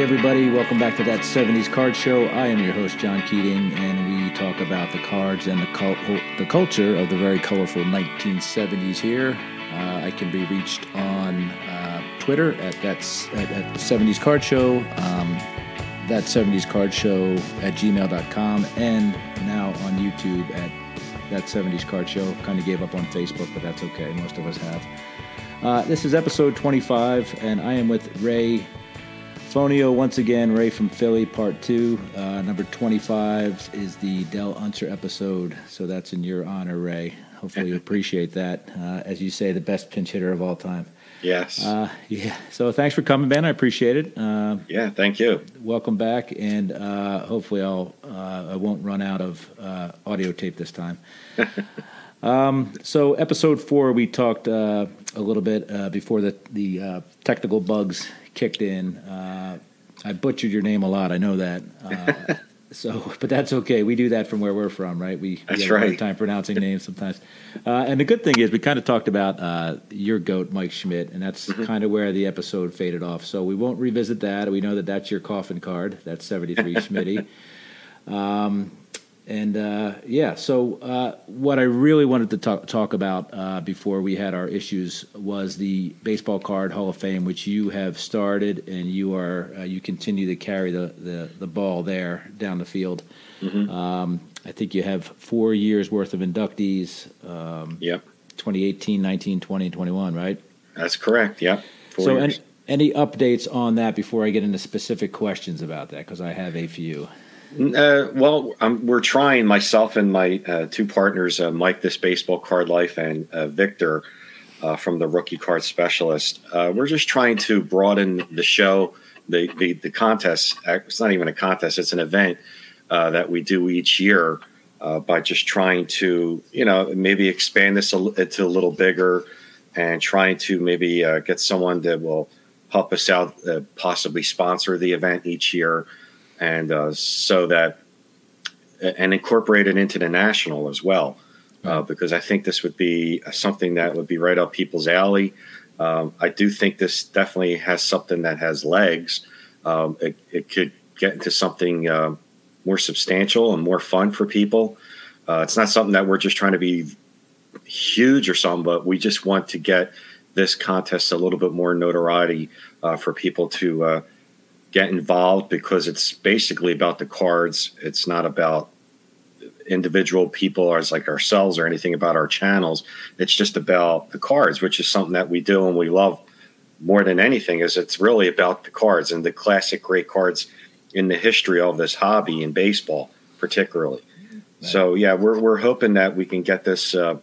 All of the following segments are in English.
everybody. Welcome back to that 70s Card Show. I am your host, John Keating, and we talk about the cards and the, cult- the culture of the very colorful 1970s here. Uh, I can be reached on uh, Twitter at, that's, at, at 70s Card Show, um, that 70s Card Show at gmail.com, and now on YouTube at that 70s Card Show. Kind of gave up on Facebook, but that's okay. Most of us have. Uh, this is episode 25, and I am with Ray Fonio once again. Ray from Philly, part two. Uh, number 25 is the Del Unser episode, so that's in your honor, Ray. Hopefully, you appreciate that. Uh, as you say, the best pinch hitter of all time. Yes. Uh, yeah. So thanks for coming, Ben. I appreciate it. Uh, yeah. Thank you. Welcome back, and uh, hopefully I'll uh, I won't run out of uh, audio tape this time. um, so episode four, we talked uh, a little bit uh, before the the technical bugs kicked in. Uh, I butchered your name a lot. I know that. Uh, So, but that's okay. We do that from where we're from, right? We, that's we have a right. hard time pronouncing names sometimes. Uh, and the good thing is, we kind of talked about uh, your goat, Mike Schmidt, and that's mm-hmm. kind of where the episode faded off. So we won't revisit that. We know that that's your coffin card. That's seventy three Schmitty. Um, and uh, yeah, so uh, what I really wanted to talk, talk about uh, before we had our issues was the Baseball Card Hall of Fame, which you have started, and you are uh, you continue to carry the, the, the ball there down the field. Mm-hmm. Um, I think you have four years worth of inductees. Um, yep. 2018, 19, 20, 21, right? That's correct. Yep. Four so, any, any updates on that before I get into specific questions about that? Because I have a few. Uh, well, um, we're trying myself and my uh, two partners, uh, Mike, this baseball card life, and uh, Victor uh, from the rookie card specialist. Uh, we're just trying to broaden the show, the, the the contest. It's not even a contest; it's an event that we do each year by just trying to, you know, maybe expand this a, to a little bigger, and trying to maybe get someone that will help us out, possibly sponsor the event each year and uh, so that and incorporate it into the national as well, uh, because I think this would be something that would be right up people's alley. Um, I do think this definitely has something that has legs. Um, it, it, could get into something uh, more substantial and more fun for people. Uh, it's not something that we're just trying to be huge or something, but we just want to get this contest a little bit more notoriety uh, for people to uh, get involved because it's basically about the cards. It's not about individual people as like ourselves or anything about our channels. It's just about the cards, which is something that we do and we love more than anything. Is it's really about the cards and the classic great cards in the history of this hobby in baseball, particularly. Right. So yeah, we're we're hoping that we can get this. Uh,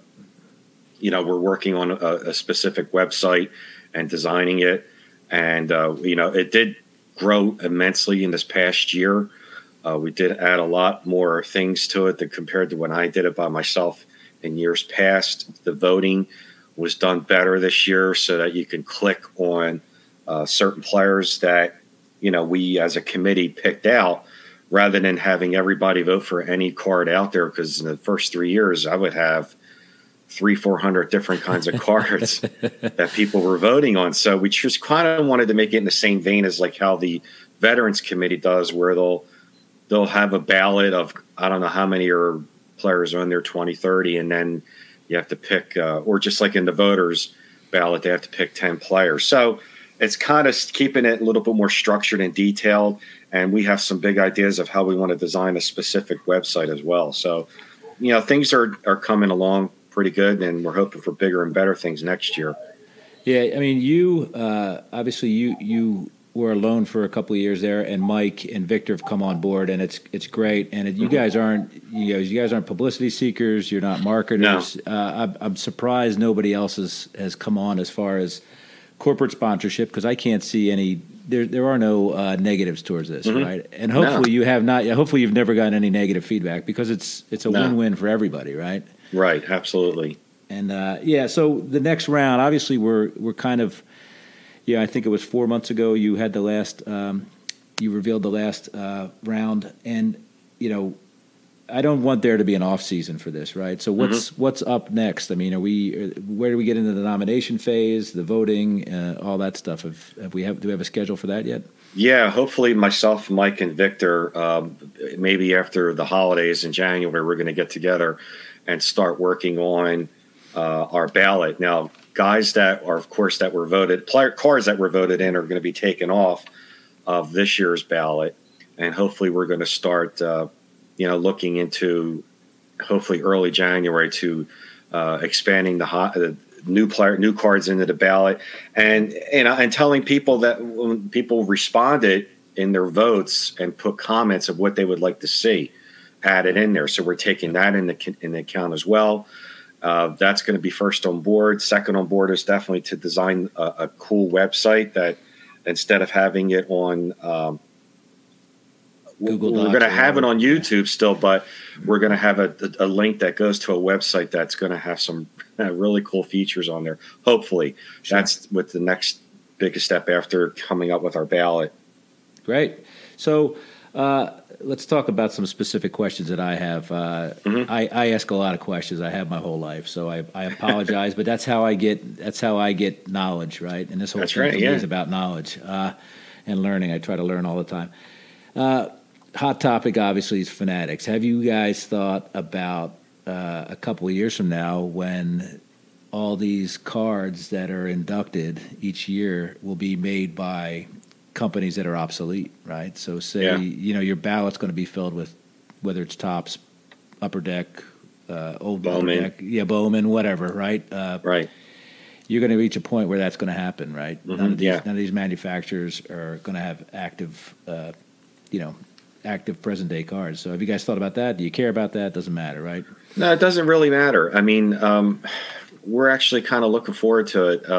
you know, we're working on a, a, specific website and designing it, and uh, you know, it did grow immensely in this past year. Uh, we did add a lot more things to it than compared to when I did it by myself in years past. The voting was done better this year so that you can click on uh, certain players that you know we as a committee picked out rather than having everybody vote for any card out there because in the first three years I would have three, four hundred different kinds of cards that people were voting on. So we just kind of wanted to make it in the same vein as like how the Veterans Committee does, where they'll they'll have a ballot of I don't know how many are players are in there 20, 30, and then you have to pick, uh, or just like in the voters ballot, they have to pick ten players. So it's kind of keeping it a little bit more structured and detailed. And we have some big ideas of how we want to design a specific website as well. So, you know, things are, are coming along pretty good, and we're hoping for bigger and better things next year. Yeah, I mean, you uh, obviously you you were alone for a couple of years there, and Mike and Victor have come on board, and it's it's great. And you mm-hmm. guys aren't you know you guys aren't publicity seekers. You're not marketers. No. Uh, I'm, I'm surprised nobody else has has come on as far as corporate sponsorship because I can't see any. There, there are no uh, negatives towards this, mm-hmm. right? And hopefully no. you have not. Hopefully you've never gotten any negative feedback because it's it's a no. win-win for everybody, right? Right, absolutely. And uh, yeah, so the next round, obviously, we're we're kind of, yeah, I think it was four months ago. You had the last, um, you revealed the last uh, round, and you know, I don't want there to be an off season for this, right? So what's mm-hmm. what's up next? I mean, are we where do we get into the nomination phase, the voting, uh, all that stuff? Have, have we have do we have a schedule for that yet? Yeah, hopefully myself, Mike, and Victor, um, maybe after the holidays in January, we're going to get together and start working on uh, our ballot. Now, guys that are, of course, that were voted, player, cards that were voted in are going to be taken off of this year's ballot, and hopefully we're going to start, uh, you know, looking into hopefully early January to uh, expanding the hot, new player, new cards into the ballot, and and and telling people that when people responded in their votes and put comments of what they would like to see added in there. So we're taking that in the in the account as well. Uh, that's going to be first on board. Second on board is definitely to design a, a cool website that instead of having it on um, Google we're going to have it on YouTube still, but we're going to have a, a, link that goes to a website that's going to have some really cool features on there. Hopefully, sure. that's with the next biggest step after coming up with our ballot. Great. So uh, let's talk about some specific questions that I have. Uh, mm-hmm. I, I, ask a lot of questions. I have my whole life, so I, I apologize, but that's how I get that's how I get knowledge, right? And this whole that's thing right, yeah. is about knowledge uh, and learning. I try to learn all the time. Uh, hot topic, obviously, is Fanatics. Have you guys thought about uh, a couple of years from now when all these cards that are inducted each year will be made by companies that are obsolete, right? So, say yeah. you know your ballot's going to be filled with whether it's Topps, Upper Deck, uh, Old Bowman, Deck, yeah, Bowman, whatever, right? Uh, right. You're going to reach a point where that's going to happen, right? Mm-hmm. None, of these, yeah. none of these manufacturers are going to have active, uh, you know, active present day cards. So have you guys thought about that? Do you care about that? Doesn't matter, right? No, it doesn't really matter. I mean, um, we're actually kind of looking forward to it.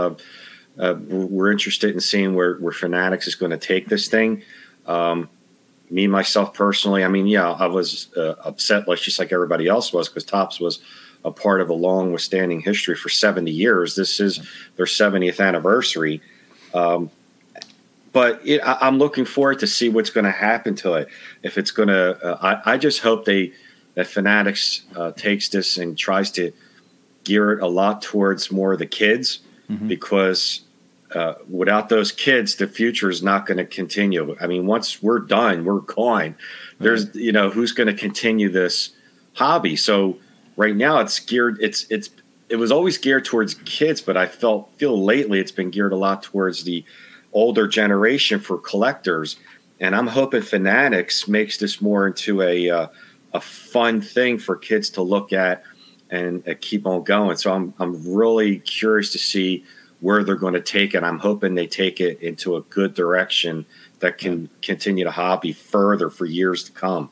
Uh, we're interested in seeing where, where Fanatics is going to take this thing. Um, me myself personally, I mean, yeah, I was uh, upset, like just like everybody else was, because Topps was a part of a long withstanding history for 70 years. This is their 70th anniversary. Um, but it, I, am looking forward to see what's going to happen to it. If it's going to, uh, I, I, just hope they that Fanatics uh, takes this and tries to gear it a lot towards more of the kids mm-hmm. because uh, without those kids, the future is not going to continue. I mean, once we're done, we're gone. There's, right. you know, who's going to continue this hobby? So right now, it's geared. It's it's it was always geared towards kids, but I felt feel lately it's been geared a lot towards the older generation for collectors. And I'm hoping Fanatics makes this more into a uh, a fun thing for kids to look at and uh, keep on going. So I'm I'm really curious to see where they're going to take it. I'm hoping they take it into a good direction that can continue to hobby further for years to come.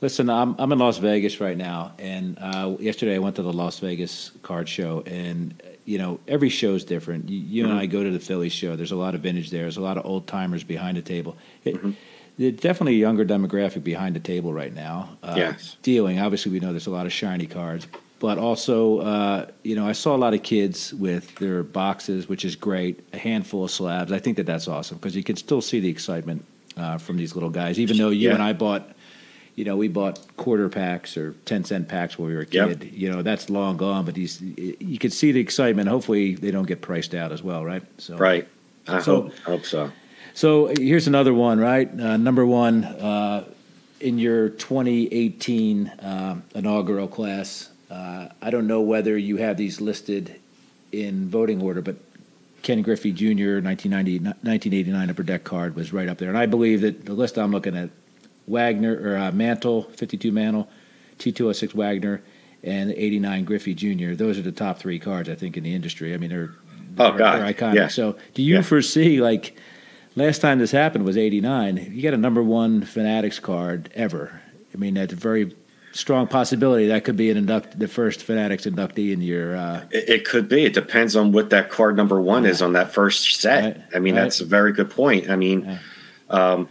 Listen, I'm I'm in Las Vegas right now, and uh, yesterday I went to the Las Vegas card show, and you know every show is different. You, you mm-hmm. and I go to the Philly show. There's a lot of vintage there. There's a lot of old timers behind the table. It, mm-hmm. There's definitely a younger demographic behind the table right now. Uh, yes. Dealing, obviously, we know there's a lot of shiny cards, but also, uh, you know, I saw a lot of kids with their boxes, which is great. A handful of slabs. I think that that's awesome because you can still see the excitement uh, from these little guys. Even though you yeah. and I bought you know, we bought quarter packs or ten cent packs when we were a kid. Yep. You know, that's long gone. But these, you can see the excitement. Hopefully, they don't get priced out as well, right? So, right. I so, hope, hope so. So here's another one, right? Uh, number one uh, in your 2018 uh, inaugural class. Uh, I don't know whether you have these listed in voting order, but Ken Griffey Jr. 1990, 1989 upper deck card was right up there, and I believe that the list I'm looking at Wagner or uh, Mantle, 52 Mantle, T206 Wagner, and 89 Griffey Jr. Those are the top three cards I think in the industry. I mean, they're oh they're, god, they're iconic. Yeah. So, do you yeah. foresee like last time this happened was 89? You got a number one Fanatics card ever. I mean, that's very strong possibility that could be an induct the first Fanatics inductee in your. Uh, it, it, could be. It depends on what that card number one is on that first set. Right. I mean, right. that's a very good point. I mean. Um,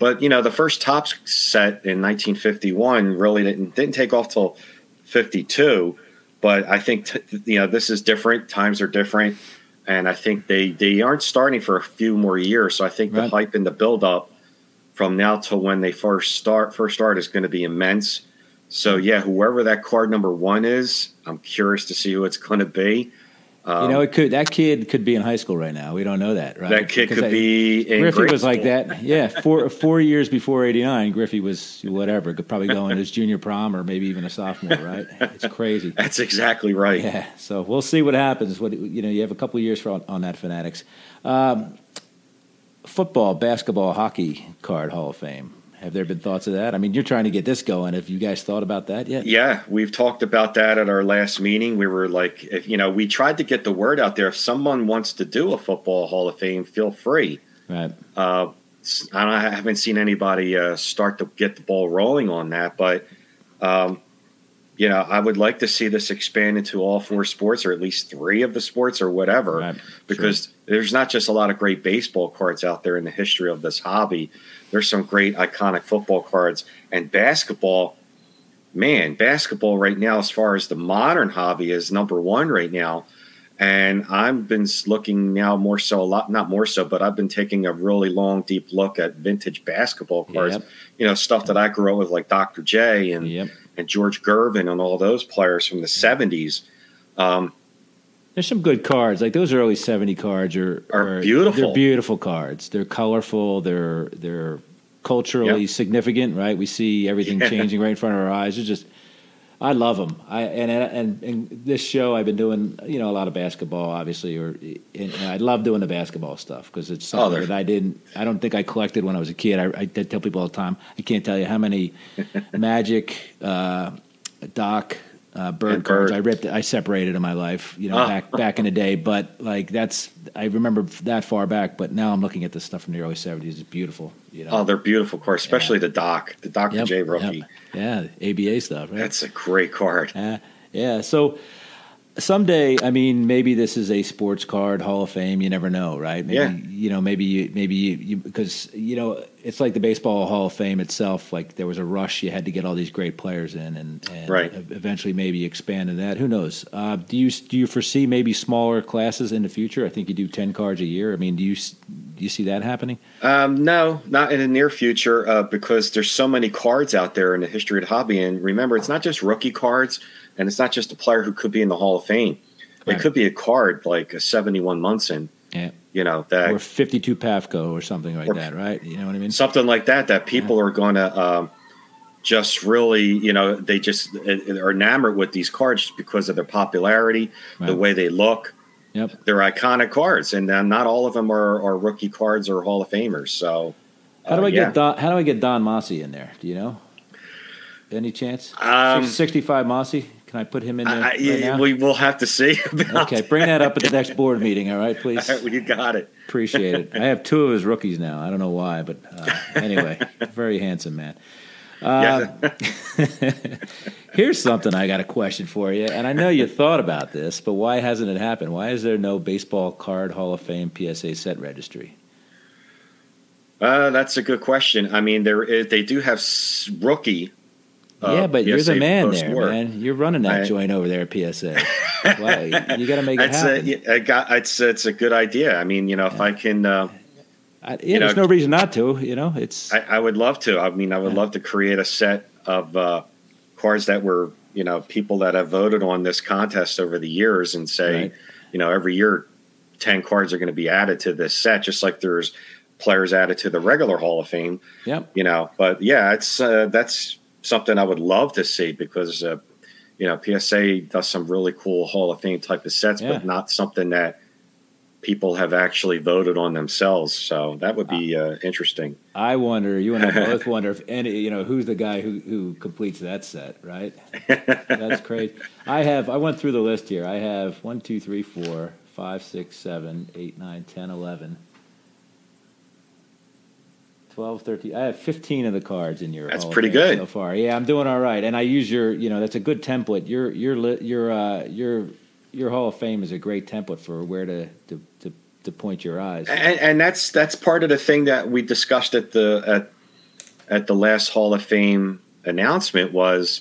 but you know, the first Topps set in 1951 really didn't didn't take off till 52. But I think t- you know this is different. Times are different, and I think they they aren't starting for a few more years. So I think right. the hype and the build up from now till when they first start first start is going to be immense. So yeah, whoever that card number one is, I'm curious to see who it's going to be. Um, you know, it could that kid could be in high school right now. We don't know that, right? That kid because could I, be. Griffey was like that. Yeah, four four years before '89, Griffey was whatever, could probably go in his junior prom or maybe even a sophomore. Right? It's crazy. That's exactly right. Yeah. So we'll see what happens. What you know, you have a couple years for on, on that Fanatics. Um, football, basketball, hockey card Hall of Fame. Have there been thoughts of that? I mean, you're trying to get this going. Have you guys thought about that yet? Yeah, we've talked about that at our last meeting. We were like, if you know, we tried to get the word out there. If someone wants to do a football Hall of Fame, feel free. Right. Uh, I, I, haven't seen anybody uh, start to get the ball rolling on that, but um, you know, I would like to see this expand into all four sports, or at least three of the sports, or whatever, right. because sure. there's not just a lot of great baseball cards out there in the history of this hobby there's some great iconic football cards and basketball. Man, basketball right now, as far as the modern hobby, is number one right now. And I've been looking now more so a lot, not more so, but I've been taking a really long, deep look at vintage basketball cards. Yep. You know, stuff that I grew up with, like Dr. J and yep. And George Gervin and all those players from the '70s. Um, there's some good cards. Like those early '70 cards are, are, are beautiful. They're beautiful cards. They're colorful. They're they're culturally yep. significant. Right? We see everything yeah. changing right in front of our eyes. It's just I love them. I and, and and this show I've been doing you know a lot of basketball obviously or and, I love doing the basketball stuff because it's something oh, that I didn't I don't think I collected when I was a kid. I, I tell people all the time I can't tell you how many Magic, uh, Doc, uh, bird cards. I ripped, I separated in my life, you know, ah. back back in the day. But like that's, I remember that far back. But now I'm looking at this stuff from the early '70s. It's beautiful. You know? Oh, they're beautiful cards, especially yeah. the Doc, the Dr. Yep, J rookie. Yep. Yeah, ABA stuff. Right? That's a great card. Uh, yeah. So someday, I mean, maybe this is a sports card Hall of Fame. You never know, right? Maybe, yeah. You know, maybe you, maybe you, you, because you know, it's like the baseball Hall of Fame itself. Like there was a rush; you had to get all these great players in, and, and right. eventually maybe expand in that. Who knows? Uh, do you do you foresee maybe smaller classes in the future? I think you do ten cards a year. I mean, do you do you see that happening? Um, no, not in the near future, uh, because there's so many cards out there in the history of the hobby. And remember, it's not just rookie cards and it's not just a player who could be in the Hall of Fame. Right. It could be a card like a 71 Munson. Yeah. You know, that or 52 Pafko or something like or, that, right? You know what I mean? Something like that that people yeah. are going to um, just really, you know, they just are enamored with these cards just because of their popularity, right. the way they look. Yep. They're iconic cards, and uh, not all of them are, are, rookie cards or Hall of Famers. So, how do uh, I yeah. get Don, how do I get Don Mossi in there? Do you know? Any chance? Um, 65 Mossi? Can I put him in there? right we will have to see. okay, bring that up at the next board meeting. All right, please. All right, you got it. Appreciate it. I have two of his rookies now. I don't know why, but uh, anyway, very handsome man. Uh, here's something I got a question for you, and I know you thought about this, but why hasn't it happened? Why is there no baseball card Hall of Fame PSA set registry? Uh, that's a good question. I mean, there is, they do have rookie uh, yeah, but you're the man there, man. You're running that I, joint over there at PSA. well, you got to make it happen. A, got, it's, it's a good idea. I mean, you know, if yeah. I can. Uh, I, yeah, there's know, no reason not to. You know, it's. I, I would love to. I mean, I would yeah. love to create a set of uh, cards that were, you know, people that have voted on this contest over the years, and say, right. you know, every year, ten cards are going to be added to this set, just like there's players added to the regular Hall of Fame. Yep. You know, but yeah, it's uh, that's something I would love to see because uh, you know PSA does some really cool Hall of Fame type of sets, yeah. but not something that people have actually voted on themselves. So that would be uh, interesting. I wonder. You and I both wonder if any you know who's the guy who who completes that set, right? That's crazy. I have. I went through the list here. I have one, two, three, four, five, six, seven, eight, nine, ten, eleven. 12, 13. I have 15 of the cards in your. That's pretty good so far. Yeah, I'm doing all right, and I use your. You know, that's a good template. Your your your uh, your your Hall of Fame is a great template for where to to to, to point your eyes. And, and, that's that's part of the thing that we discussed at the at at the last Hall of Fame announcement was.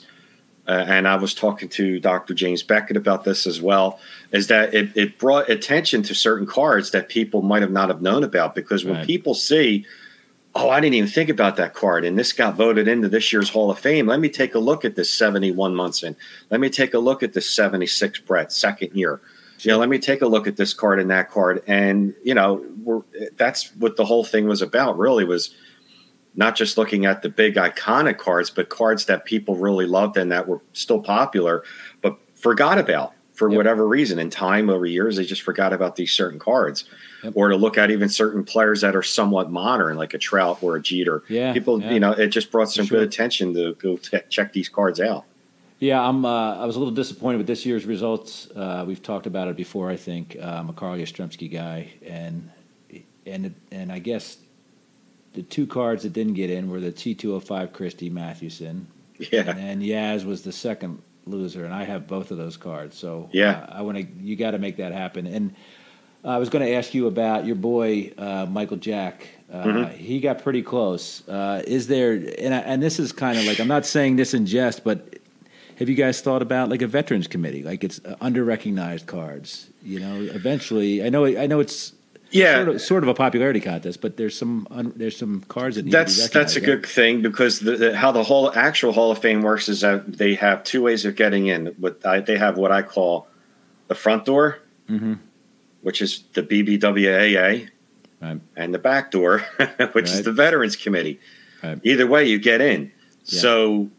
Uh, and I was talking to Dr. James Beckett about this as well, is that it, it brought attention to certain cards that people might have not have known about because when right. people see oh, I didn't even think about that card, and this got voted into this year's Hall of Fame. Let me take a look at this 71 Munson. Let me take a look at this 76 Brett, second year. You know, let me take a look at this card and that card, and you know, that's what the whole thing was about. Really, was not just looking at the big iconic cards, but cards that people really loved and that were still popular, but forgot about for yep. whatever reason. In time over years, they just forgot about these certain cards, yep. or to look at even certain players that are somewhat modern, like a Trout or a Jeter. Yeah, people, yeah. you know, it just brought some sure. good attention to go t- check these cards out. Yeah, I'm. Uh, I was a little disappointed with this year's results. Uh, we've talked about it before. I think uh, I'm a Carl Yastrzemski guy, and and and I guess the two cards that didn't get in were the T205 Christy Mathewson. Yeah. And Yaz was the second loser, and I have both of those cards. So yeah, uh, I want to. You got to make that happen. And I was going to ask you about your boy uh, Michael Jack. Uh, mm-hmm. He got pretty close. Uh, is there? And, I, and this is kind of like I'm not saying this in jest, but have you guys thought about like a veterans committee? Like it's uh, under recognized cards. You know, eventually, I know. I know it's yeah, sort of, sort of, a popularity contest, but there's some there's some cards that need to be that's that's a good thing because the, the, how the whole actual Hall of Fame works is that they have two ways of getting in. What I, they have what I call the front door, mm-hmm. which is the BBWAA, right. and the back door, which right. is the Veterans Committee. Either way, you get in. Yeah. So.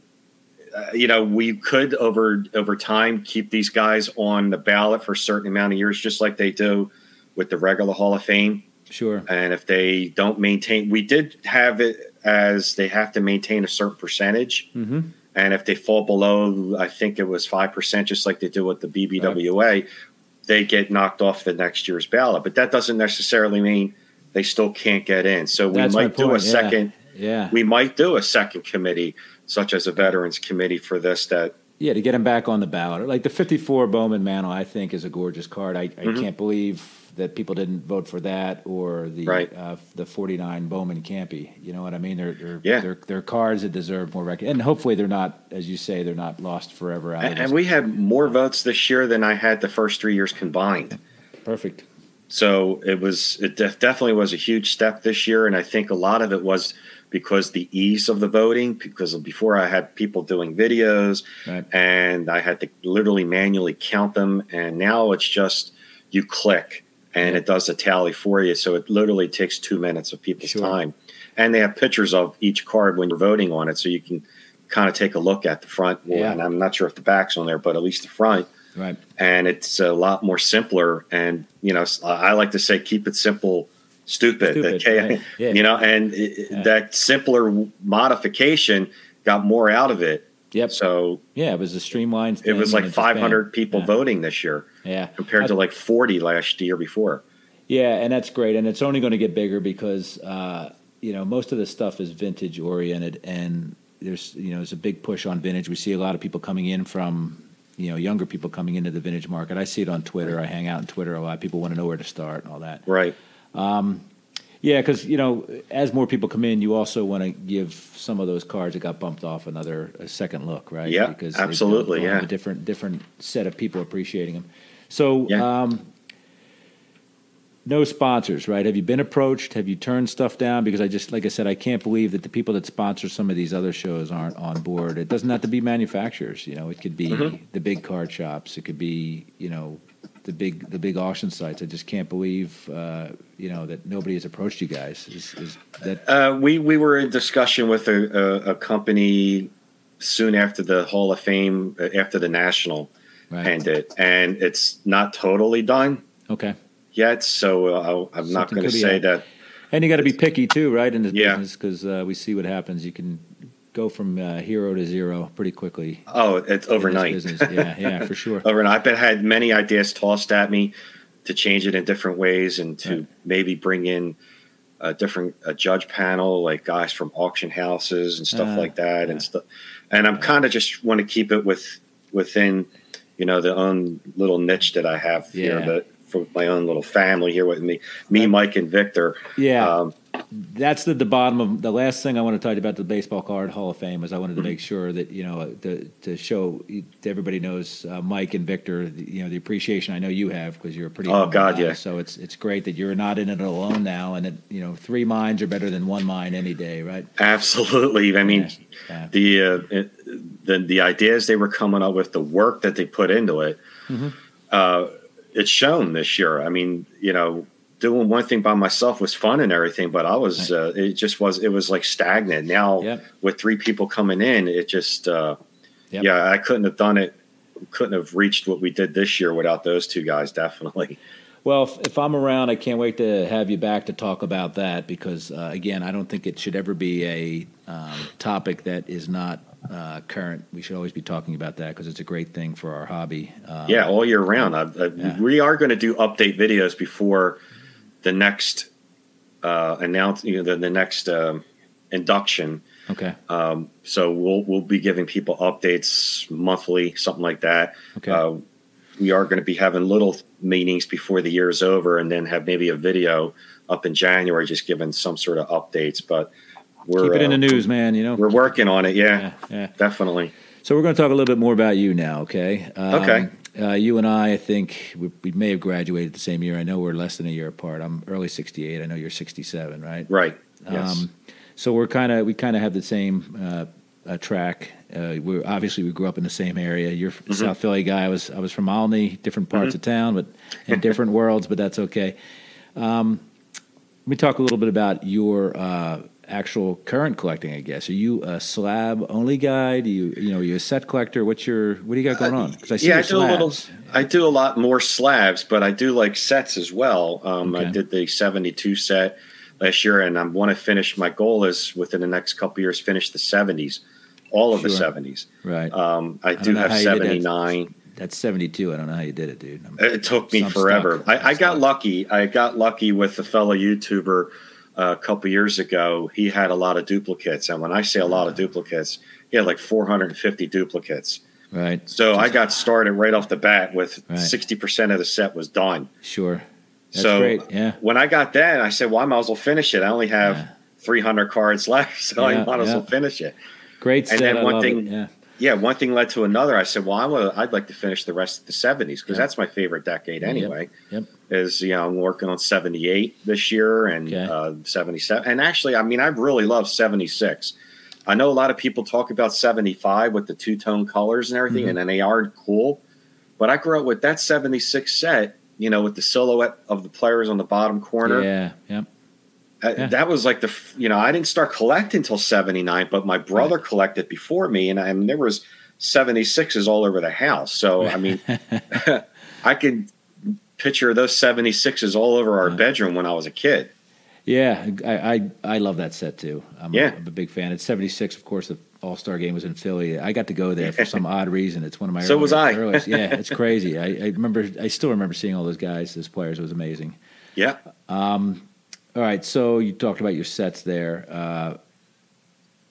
Uh, you know, we could over over time keep these guys on the ballot for a certain amount of years, just like they do with the regular Hall of Fame. Sure. And if they don't maintain, we did have it as they have to maintain a certain percentage. Mm-hmm. And if they fall below, I think it was 5%, just like they do with the BBWA, right. they get knocked off the next year's ballot. But that doesn't necessarily mean they still can't get in. So we That's might do a second. Yeah. yeah. We might do a second committee, such as a veterans committee for this that yeah, to get him back on the ballot. Like the 54 Bowman Mantle, I think is a gorgeous card. I, I mm-hmm. can't believe that people didn't vote for that or the right. uh, the 49 Bowman Campy. You know what I mean? They're they're, yeah. they're, they're cards that deserve more recognition. And hopefully they're not, as you say, they're not lost forever. Out and, and we had more votes this year than I had the first three years combined. Perfect. So it was it def- definitely was a huge step this year, and I think a lot of it was because the ease of the voting. Because before I had people doing videos, right. and I had to literally manually count them, and now it's just you click and it does a tally for you. So it literally takes two minutes of people's sure. time. And they have pictures of each card when you're voting on it, so you can kind of take a look at the front. Yeah. And I'm not sure if the back's on there, but at least the front. Right. And it's a lot more simpler. And you know, I like to say, keep it simple, stupid. stupid okay? right. yeah. You know, and yeah. that simpler modification got more out of it. Yep. So yeah, it was a streamlined. it was like 500 people voting this year. Yeah. Compared I, to like 40 last year before. Yeah, and that's great, and it's only going to get bigger because uh, you know most of the stuff is vintage oriented, and there's you know there's a big push on vintage. We see a lot of people coming in from you know younger people coming into the vintage market. I see it on Twitter. I hang out on Twitter a lot. People want to know where to start and all that. Right. Um, yeah, because you know, as more people come in, you also want to give some of those cards that got bumped off another a second look, right? Yeah, because absolutely. Yeah, a different different set of people appreciating them. So, yeah. um, no sponsors, right? Have you been approached? Have you turned stuff down? Because I just, like I said, I can't believe that the people that sponsor some of these other shows aren't on board. It doesn't have to be manufacturers, you know. It could be mm-hmm. the big card shops. It could be, you know, the big the big auction sites. I just can't believe, uh, you know, that nobody has approached you guys. Is, is that uh, we we were in discussion with a, a, a, company soon after the Hall of Fame, uh, after the National right. ended, and it's not totally done. Okay yet, so uh, I'm not going to say that. And you got to be picky too, right, in this yeah. business because uh, we see what happens. You can go from uh, hero to zero pretty quickly. Oh, it's overnight. yeah, yeah, for sure. overnight. I've been, had many ideas tossed at me to change it in different ways and to right. maybe bring in a different a judge panel, like guys from auction houses and stuff uh, like that, yeah. and stuff. And I'm kind of just want to keep it with within, you know, the own little niche that I have yeah. here. That for my own little family here with me, me, Mike, and Victor. Yeah. Um, that's the, the bottom of the last thing I want to talk about the baseball card Hall of Fame is I wanted to make sure that you know to, to show everybody knows uh, Mike and Victor you know the appreciation I know you have because you're a pretty oh god yeah so it's it's great that you're not in it alone now and that you know three minds are better than one mind any day right absolutely I mean yeah. Yeah. the uh, the the ideas they were coming up with the work that they put into it mm-hmm. uh, it's shown this year I mean you know doing one thing by myself was fun and everything, but I was uh, it just was it was like stagnant. Now yep. with three people coming in, it just uh, yep. yeah, I couldn't have done it, couldn't have reached what we did this year without those two guys. Definitely. Well, if, if I'm around, I can't wait to have you back to talk about that because uh, again, I don't think it should ever be a um, topic that is not uh, current. We should always be talking about that because it's a great thing for our hobby. Um, yeah, all year round. I, I, yeah. We are going to do update videos before the next uh, announce, you know, the, the next um, induction. Okay. Um, so we'll we'll be giving people updates monthly, something like that. Okay. Uh, we are going to be having little meetings before the year is over, and then have maybe a video up in January, just giving some sort of updates. But we're keep it in the uh, news, man. You know, we're working on it. Yeah, yeah, yeah. definitely. So we're going to talk a little bit more about you now. Okay. Um, okay. Uh, you and I, I think we, we, may have graduated the same year. I know we're less than a year apart. I'm early '68. I know you're '67, right? Right. Yes. Um, so we're kind of we kind of have the same uh, track. Uh, we obviously we grew up in the same area. You're mm-hmm. South Philly guy. I was I was from Olney, different parts mm-hmm. of town, but in different worlds. But that's okay. Um, let me talk a little bit about your uh, actual current collecting, I guess. Are you a slab only guy? Do you you know are you a set collector? What's your what do you got going on? Because I see yeah, I do slabs. a little. I do a lot more slabs, but I do like sets as well. Um, okay. I did the '72 set last year, and I want to finish. My goal is within the next couple years finish the '70s, all of sure. the '70s. Right. Um, I, I do have '79. That's 72. I don't know how you did it, dude. I'm, it took me forever. I, I got lucky. I got lucky with a fellow YouTuber a couple years ago, he had a lot of duplicates, and when I say a lot of duplicates, he had like 450 duplicates. Right. So Just, I got started right off the bat with 60% of the set was done. Sure. That's so great. Yeah. When I got that, I said, "Well, I might as well finish it. I only have yeah. 300 cards left, so yeah, I might as well finish it." Great. And set. then one thing, yeah yeah, one thing led to another. I said, well, I would, I'd like to finish the rest of the 70s because that's my favorite decade anyway. Yep. yep. Is, you know, I'm working on 78 this year and okay. uh, 77. And actually, I mean, I really love 76. I know a lot of people talk about 75 with the two tone colors and everything, mm-hmm. and, and they are cool. But I grew up with that 76 set, you know, with the silhouette of the players on the bottom corner. Yeah. Yep. Uh, yeah. That was like the you know I didn't start collecting until '79, but my brother right. collected before me, and I, mean, there was 76s all over the house. So I mean, I could picture of those 76s all over our bedroom when I was a kid. Yeah, I I, I love that set too. I'm, yeah. a, I'm a big fan. It's 76, of course. The All Star game was in Philly. I got to go there for some odd reason. It's one of my so was I. Earliest. Yeah, it's crazy. I, I remember. I still remember seeing all those guys, those players. It was amazing. Yeah. Um, all right, so you talked about your sets there. Uh,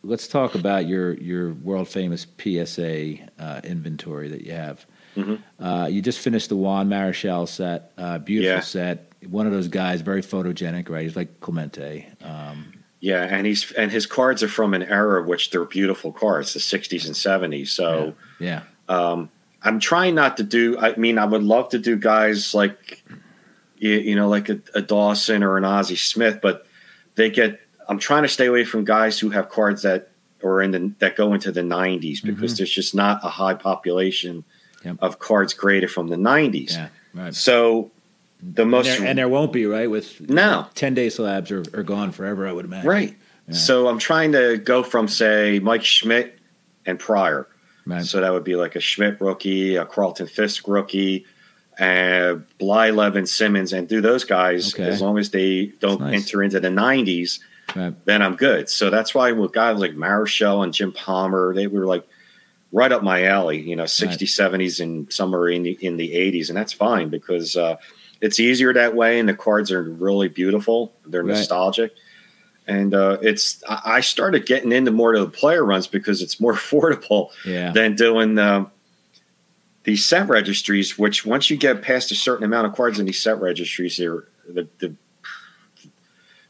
let's talk about your your world famous PSA uh, inventory that you have. Mm-hmm. Uh, you just finished the Juan Marichal set, uh, beautiful yeah. set. One of those guys, very photogenic, right? He's like Clemente. Um, yeah, and he's and his cards are from an era which they're beautiful cards, the '60s and '70s. So yeah, yeah. Um, I'm trying not to do. I mean, I would love to do guys like you, you know, like a, a, Dawson or an Ozzie Smith, but they get. I'm trying to stay away from guys who have cards that are in the that go into the 90s because mm-hmm. there's just not a high population yep. of cards graded from the 90s. Yeah, right. So the most and there, and there, won't be right with no 10 day slabs are, are gone forever. I would imagine. Right. Yeah. So I'm trying to go from say Mike Schmidt and Prior. Right. So that would be like a Schmidt rookie, a Carlton Fisk rookie, uh, Blyleven and Simmons and do those guys okay. as long as they don't nice. enter into the 90s, right. then I'm good. So that's why with guys like Marichal and Jim Palmer, they were like right up my alley, you know, 60s, right. 70s, and somewhere in the, in the 80s. And that's fine because uh, it's easier that way. And the cards are really beautiful, they're right. nostalgic. And uh, it's I started getting into more to the player runs because it's more affordable yeah. than doing um, these set registries, which once you get past a certain amount of cards in these set registries, here the, the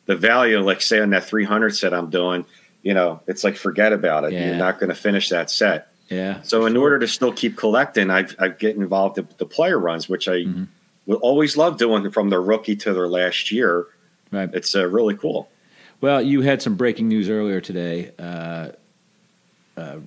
the value, like say on that 300 set I'm doing, you know, it's like forget about it. Yeah. You're not going to finish that set. Yeah. So in order to still keep collecting, I I get involved in the player runs, which I will always love doing from their rookie to their last year. Right. It's uh, really cool. Well, you had some breaking news earlier today. Uh, uh,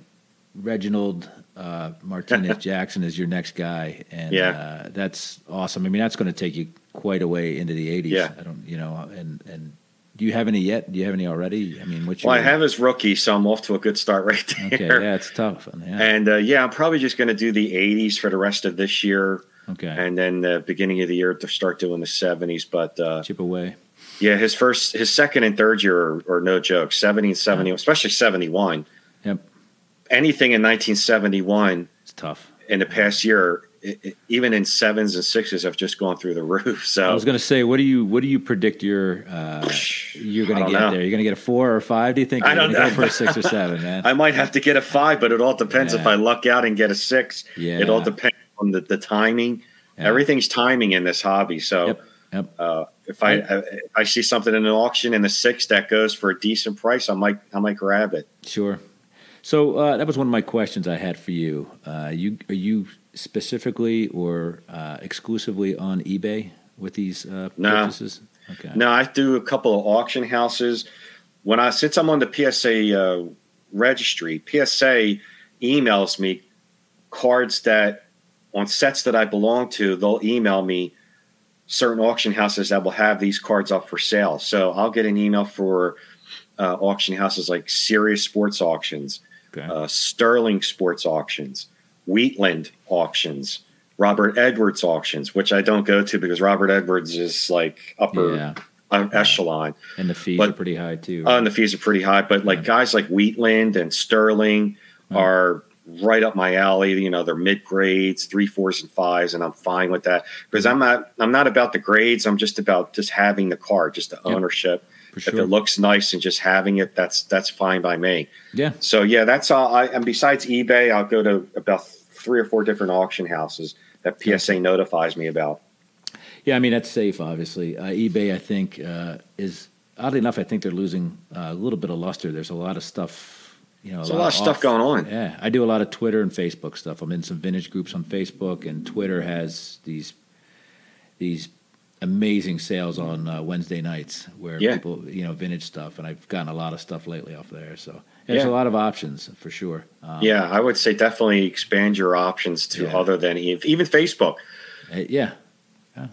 Reginald uh, Martinez Jackson is your next guy, and Yeah. uh, that's awesome. I mean, that's going to take you quite a way into the '80s. Yeah. I don't, you know, and and do you have any yet? Do you have any already? I mean, your Well, I have his rookie, so I'm off to a good start right there. Okay, yeah, it's tough. Yeah. And uh, yeah, I'm probably just going to do the 80s for the rest of this year, Okay, and then the beginning of the year to start doing the 70s. But uh, chip away. yeah, his first, his second and third year are, are no joke. 70 and 70, especially 71. Yep, Anything in 1971 it's tough. in the past year, even in sevens and sixes, have just gone through the roof. So I was going to say, what do you what do you predict your uh, you're going to get know. there? You're going to get a four or a five? Do you think? I don't know. Go for a six or seven, man. I might have to get a five, but it all depends if I luck out and get a six. Yeah. It all depends on the, the timing. Yeah. Everything's timing in this hobby. So Yep, yep. uh, if I, I I see something in an auction in the six that goes for a decent price, I might I might grab it. Sure. So uh, that was one of my questions I had for you. Uh, you are you specifically or uh, exclusively on eBay with these uh, No. purchases? Okay. No, I do a couple of auction houses. When I since I'm on the PSA uh, registry, PSA emails me cards that on sets that I belong to. They'll email me certain auction houses that will have these cards up for sale. So I'll get an email for uh, auction houses like Serious Sports Auctions, Okay. uh, Sterling Sports Auctions, Wheatland Auctions, Robert Edwards Auctions, which I don't go to because Robert Edwards is like upper yeah, uh, echelon. and the fees but- are pretty high too. Uh, and the fees are pretty high, but like guys like Wheatland and Sterling Right. are right up my alley. You know, they're mid grades, three, fours, and fives, and I'm fine with that because I'm not I'm not about the grades. I'm just about just having the car, just the Yeah, ownership. for If it looks nice and just having it, that's that's fine by me. yeah. So yeah, that's all. I and besides eBay, I'll go to about three or four different auction houses that PSA notifies me about. Yeah, I mean that's safe. Obviously, uh, eBay I think uh, is oddly enough. I think they're losing uh, a little bit of luster. There's a lot of stuff. You know, There's a lot of stuff off- going on. Yeah, I do a lot of Twitter and Facebook stuff. I'm in some vintage groups on Facebook, and Twitter has these these amazing sales on uh, Wednesday nights where Yeah. people, you know, vintage stuff, and I've gotten a lot of stuff lately off there. So there's Yeah. a lot of options for sure. Um, Yeah, I would say definitely expand your options to Yeah. other than even Facebook. uh, yeah,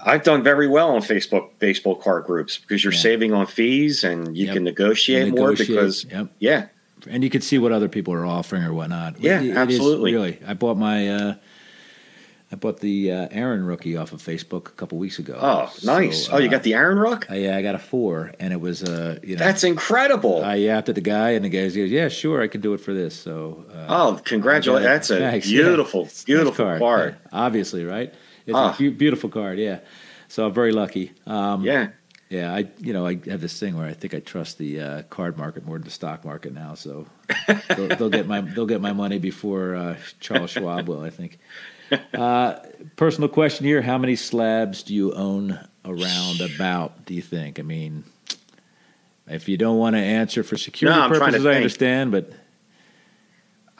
I've done very well on Facebook baseball card groups because you're Yeah. saving on fees and you Yep. can negotiate, more Negotiate, because yep. yeah, and you can see what other people are offering or whatnot. Yeah, It- absolutely. really, I bought my. Uh, I bought the uh, Aaron rookie off of Facebook a couple weeks ago. oh nice. So, oh, you uh, got the Aaron Rook? Uh, yeah, I got a four, and it was uh, you know That's incredible. I yapped at the guy, and the guy goes, "Yeah, sure, I can do it for this." So, uh, oh, congratulations! I got it. That's a Thanks, yeah. beautiful, nice beautiful card. yeah, obviously, right? It's Ah. a beau- beautiful card, yeah. So I'm very lucky. Um, Yeah. Yeah, I you know I have this thing where I think I trust the uh, card market more than the stock market now. So they'll, they'll get my they'll get my money before uh, Charles Schwab will. I think. Uh, personal question here: How many slabs do you own around about? Do you think? I mean, if you don't want to answer for security No, I'm trying to purposes, I think. understand. But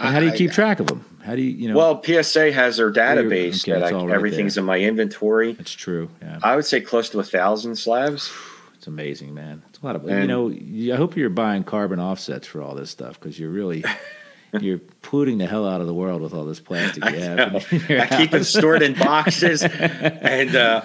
and how do you I- keep track of them? How do you you know? Well, PSA has their database okay, that I, right everything's there. in my inventory. it's true. Yeah. I would say close to a thousand slabs. It's amazing, man. It's a lot of you know. I hope you're buying carbon offsets for all this stuff because you're really you're polluting the hell out of the world with all this plastic you have. know. in your I keep it stored in boxes, and uh,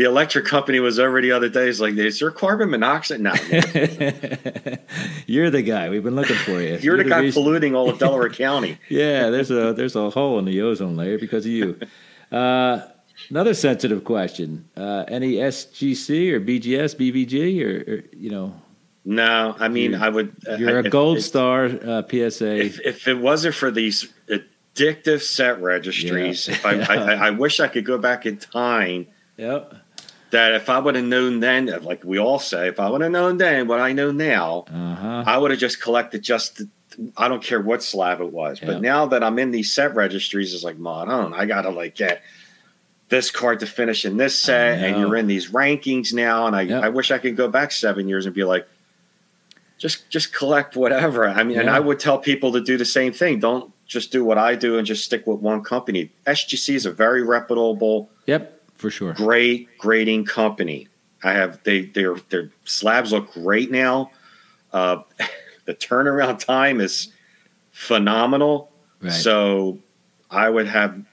the electric company was over the other day. It's like, is there carbon monoxide? No, you're the guy. We've been looking for you. you're the guy reason- polluting all of Delaware County. Yeah, there's a there's a hole in the ozone layer because of you. Uh, another sensitive question: uh, Any SGC or BGS, BVG, or, or you know, No, I mean, You're- I would. uh, you're a gold if, star uh, PSA. If, if it wasn't for these addictive set registries, Yeah. if I, I, I wish I could go back in time. yep. That if I would have known then, like we all say, if I would have known then what I know now, Uh huh. I would have just collected just. The, I don't care what slab it was, but now that I'm in these set registries, it's like, man, I gotta like get this card to finish in this set, and you're in these rankings now. And I, yep. I wish I could go back seven years and be like, just just collect whatever. I mean, yeah. and I would tell people to do the same thing. Don't just do what I do and just stick with one company. SGC is a very reputable. Yep, for sure. Great grading company. I have they their their slabs look great now. Uh, the turnaround time is phenomenal. Right. So I would have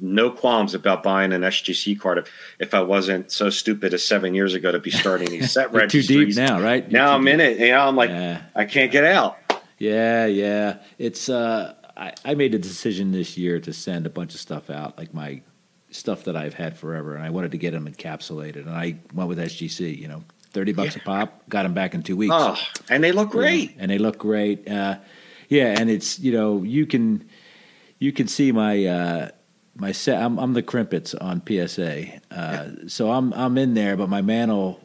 no qualms about buying an SGC card if, if I wasn't so stupid as seven years ago to be starting these set registries. Too deep now, right? You're now I'm deep. in it. You know, I'm like, yeah. I can't get out. Yeah, yeah. It's uh, I, I made a decision this year to send a bunch of stuff out, like my stuff that I've had forever, and I wanted to get them encapsulated, and I went with SGC. You know, thirty bucks yeah. a pop. Got them back in two weeks. Oh, and they look great. and they look great. Uh, yeah, and it's you know you can you can see my. Uh, my set. I'm, I'm the crimpets on PSA, uh, so I'm I'm in there, but my Mantle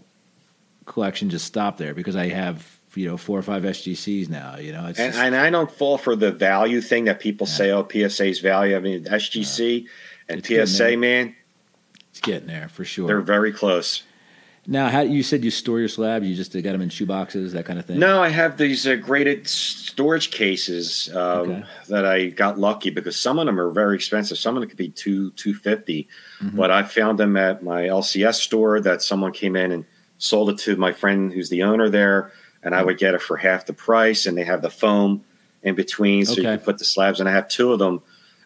collection just stopped there because I have you know four or five SGCs now. You know, and, just, and, I don't fall for the value thing that people yeah. say. Oh, PSA's value. I mean, SGC and PSA, man, it's getting there for sure. They're very close. Now, how you said you store your slabs? You just got them in shoe boxes, that kind of thing. No, I have these uh, graded storage cases um, okay. that I got lucky because some of them are very expensive. Some of them could be two two fifty, mm-hmm. but I found them at my LCS store that someone came in and sold it to my friend who's the owner there, and I would get it for half the price. And they have the foam in between, so okay. you can put the slabs. And I have two of them,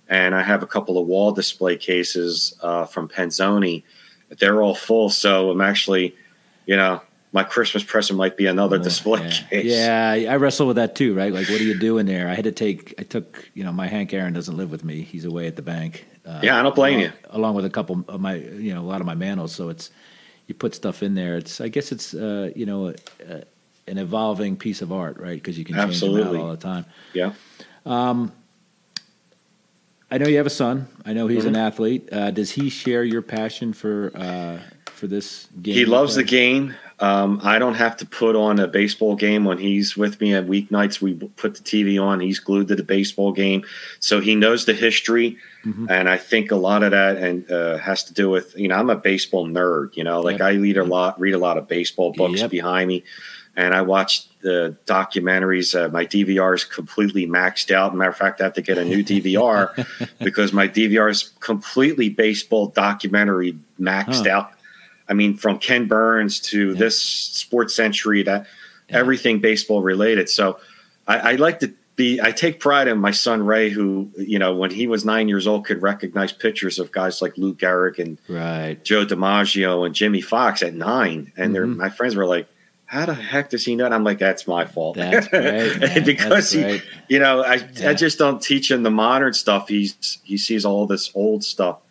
and I have a couple of wall display cases uh, from Penzoni they're all full. So I'm actually, you know, my Christmas present might be another display yeah. case. Yeah, I wrestle with that too, right? Like, what are you doing there? I had to take, I took, you know, my Hank Aaron doesn't live with me; he's away at the bank. Uh, yeah, I don't blame along, you. Along with a couple of my, you know, a lot of my Mantles. So it's you put stuff in there. It's, I guess, it's, uh, you know, uh, an evolving piece of art, right? Because you can change Absolutely. them out all the time. Yeah. Um, I know you have a son. I know he's mm-hmm. an athlete. Uh, does he share your passion for uh, for this game? He loves the game. Um, I don't have to put on a baseball game when he's with me at weeknights. We put the TV on. He's glued to the baseball game, so he knows the history. Mm-hmm. And I think a lot of that and uh, has to do with you know I'm a baseball nerd. You know, like yep. I read a lot, read a lot of baseball books yep. behind me and I watched the documentaries. Uh, my DVR is completely maxed out. Matter of fact, I have to get a new DVR because my DVR is completely baseball documentary maxed huh. out. I mean, from Ken Burns to yeah. this Sports Century, that yeah. everything baseball related. So I, I like to be. I take pride in my son Ray, who you know when he was nine years old could recognize pictures of guys like Lou Gehrig and right. Joe DiMaggio and Jimmie Foxx at nine, and mm-hmm. my friends were like how the heck does he know? And I'm like, that's my fault. That's great, because that's he, you know, I, yeah. I just don't teach him the modern stuff. He's he sees all this old stuff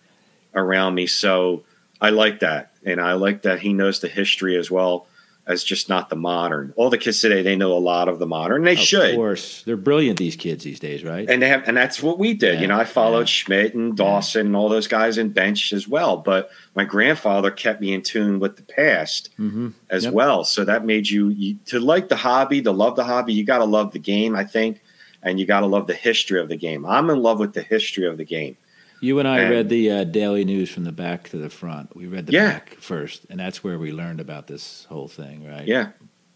around me, so I like that, and I like that he knows the history as well as just not the modern. All the kids today, they know a lot of the modern. They of should. Of course. They're brilliant, these kids these days, right? And they have and that's what we did. Yeah, you know, I followed yeah. Schmidt and Dawson yeah. and all those guys in bench as well. But my grandfather kept me in tune with the past mm-hmm. as yep. well. So that made you, you to like the hobby, to love the hobby, you gotta love the game, I think. And you gotta love the history of the game. I'm in love with the history of the game. You and I and, read the uh, Daily News from the back to the front. We read the yeah. back first, and that's where we learned about this whole thing, right? Yeah.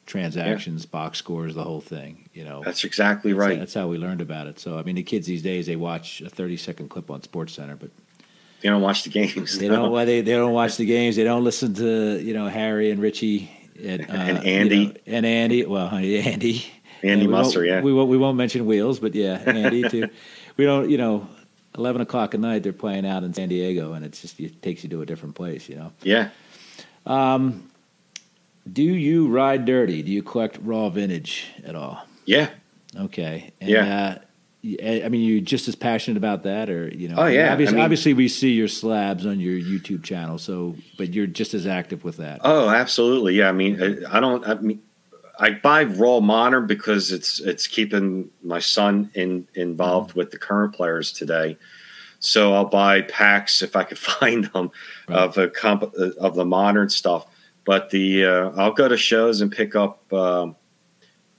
Transactions, yeah. box scores, the whole thing. You know, that's exactly that's right. that's how we learned about it. So, I mean, the kids these days they watch a thirty-second clip on Sports Center, but they don't watch the games. They no. don't. They, they don't watch the games. They don't listen to you know Harry and Richie and, uh, and Andy you know, and Andy. Well, Andy. Andy Musser, yeah. We won't, we won't mention Wheels, but yeah, Andy too. we don't, you know, 11 o'clock at night they're playing out in san diego and it's just it takes you to a different place you know yeah um, do you ride dirty do you collect raw vintage at all yeah okay and, yeah uh, I mean, you're just as passionate about that, or you know? Oh yeah. Obviously, I mean, obviously, we see your slabs on your YouTube channel, so but you're just as active with that. Oh, absolutely. Yeah. I mean, I don't. I mean, I buy raw modern because it's it's keeping my son in involved mm-hmm. with the current players today. So I'll buy packs if I could find them right. of a comp- of the modern stuff. But the uh, I'll go to shows and pick up. Um,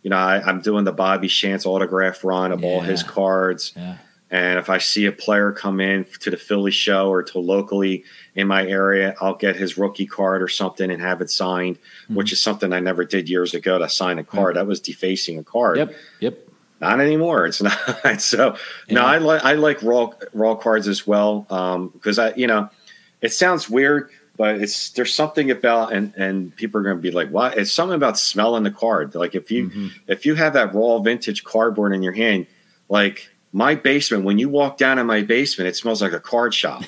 you know, I, am doing the Bobby Shantz autograph run of yeah. all his cards, yeah. And if I see a player come in to the Philly show or to locally in my area, I'll get his rookie card or something and have it signed, mm-hmm. which is something I never did years ago to sign a card. Mm-hmm. That was defacing a card. Yep. Yep. Not anymore. It's not. so yeah. no, I like I like raw raw cards as well because um, I you know it sounds weird, but it's there's something about and and people are going to be like, what? It's something about smelling the card. Like if you mm-hmm. if you have that raw vintage cardboard in your hand, like my basement when you walk down in my basement it smells like a card shop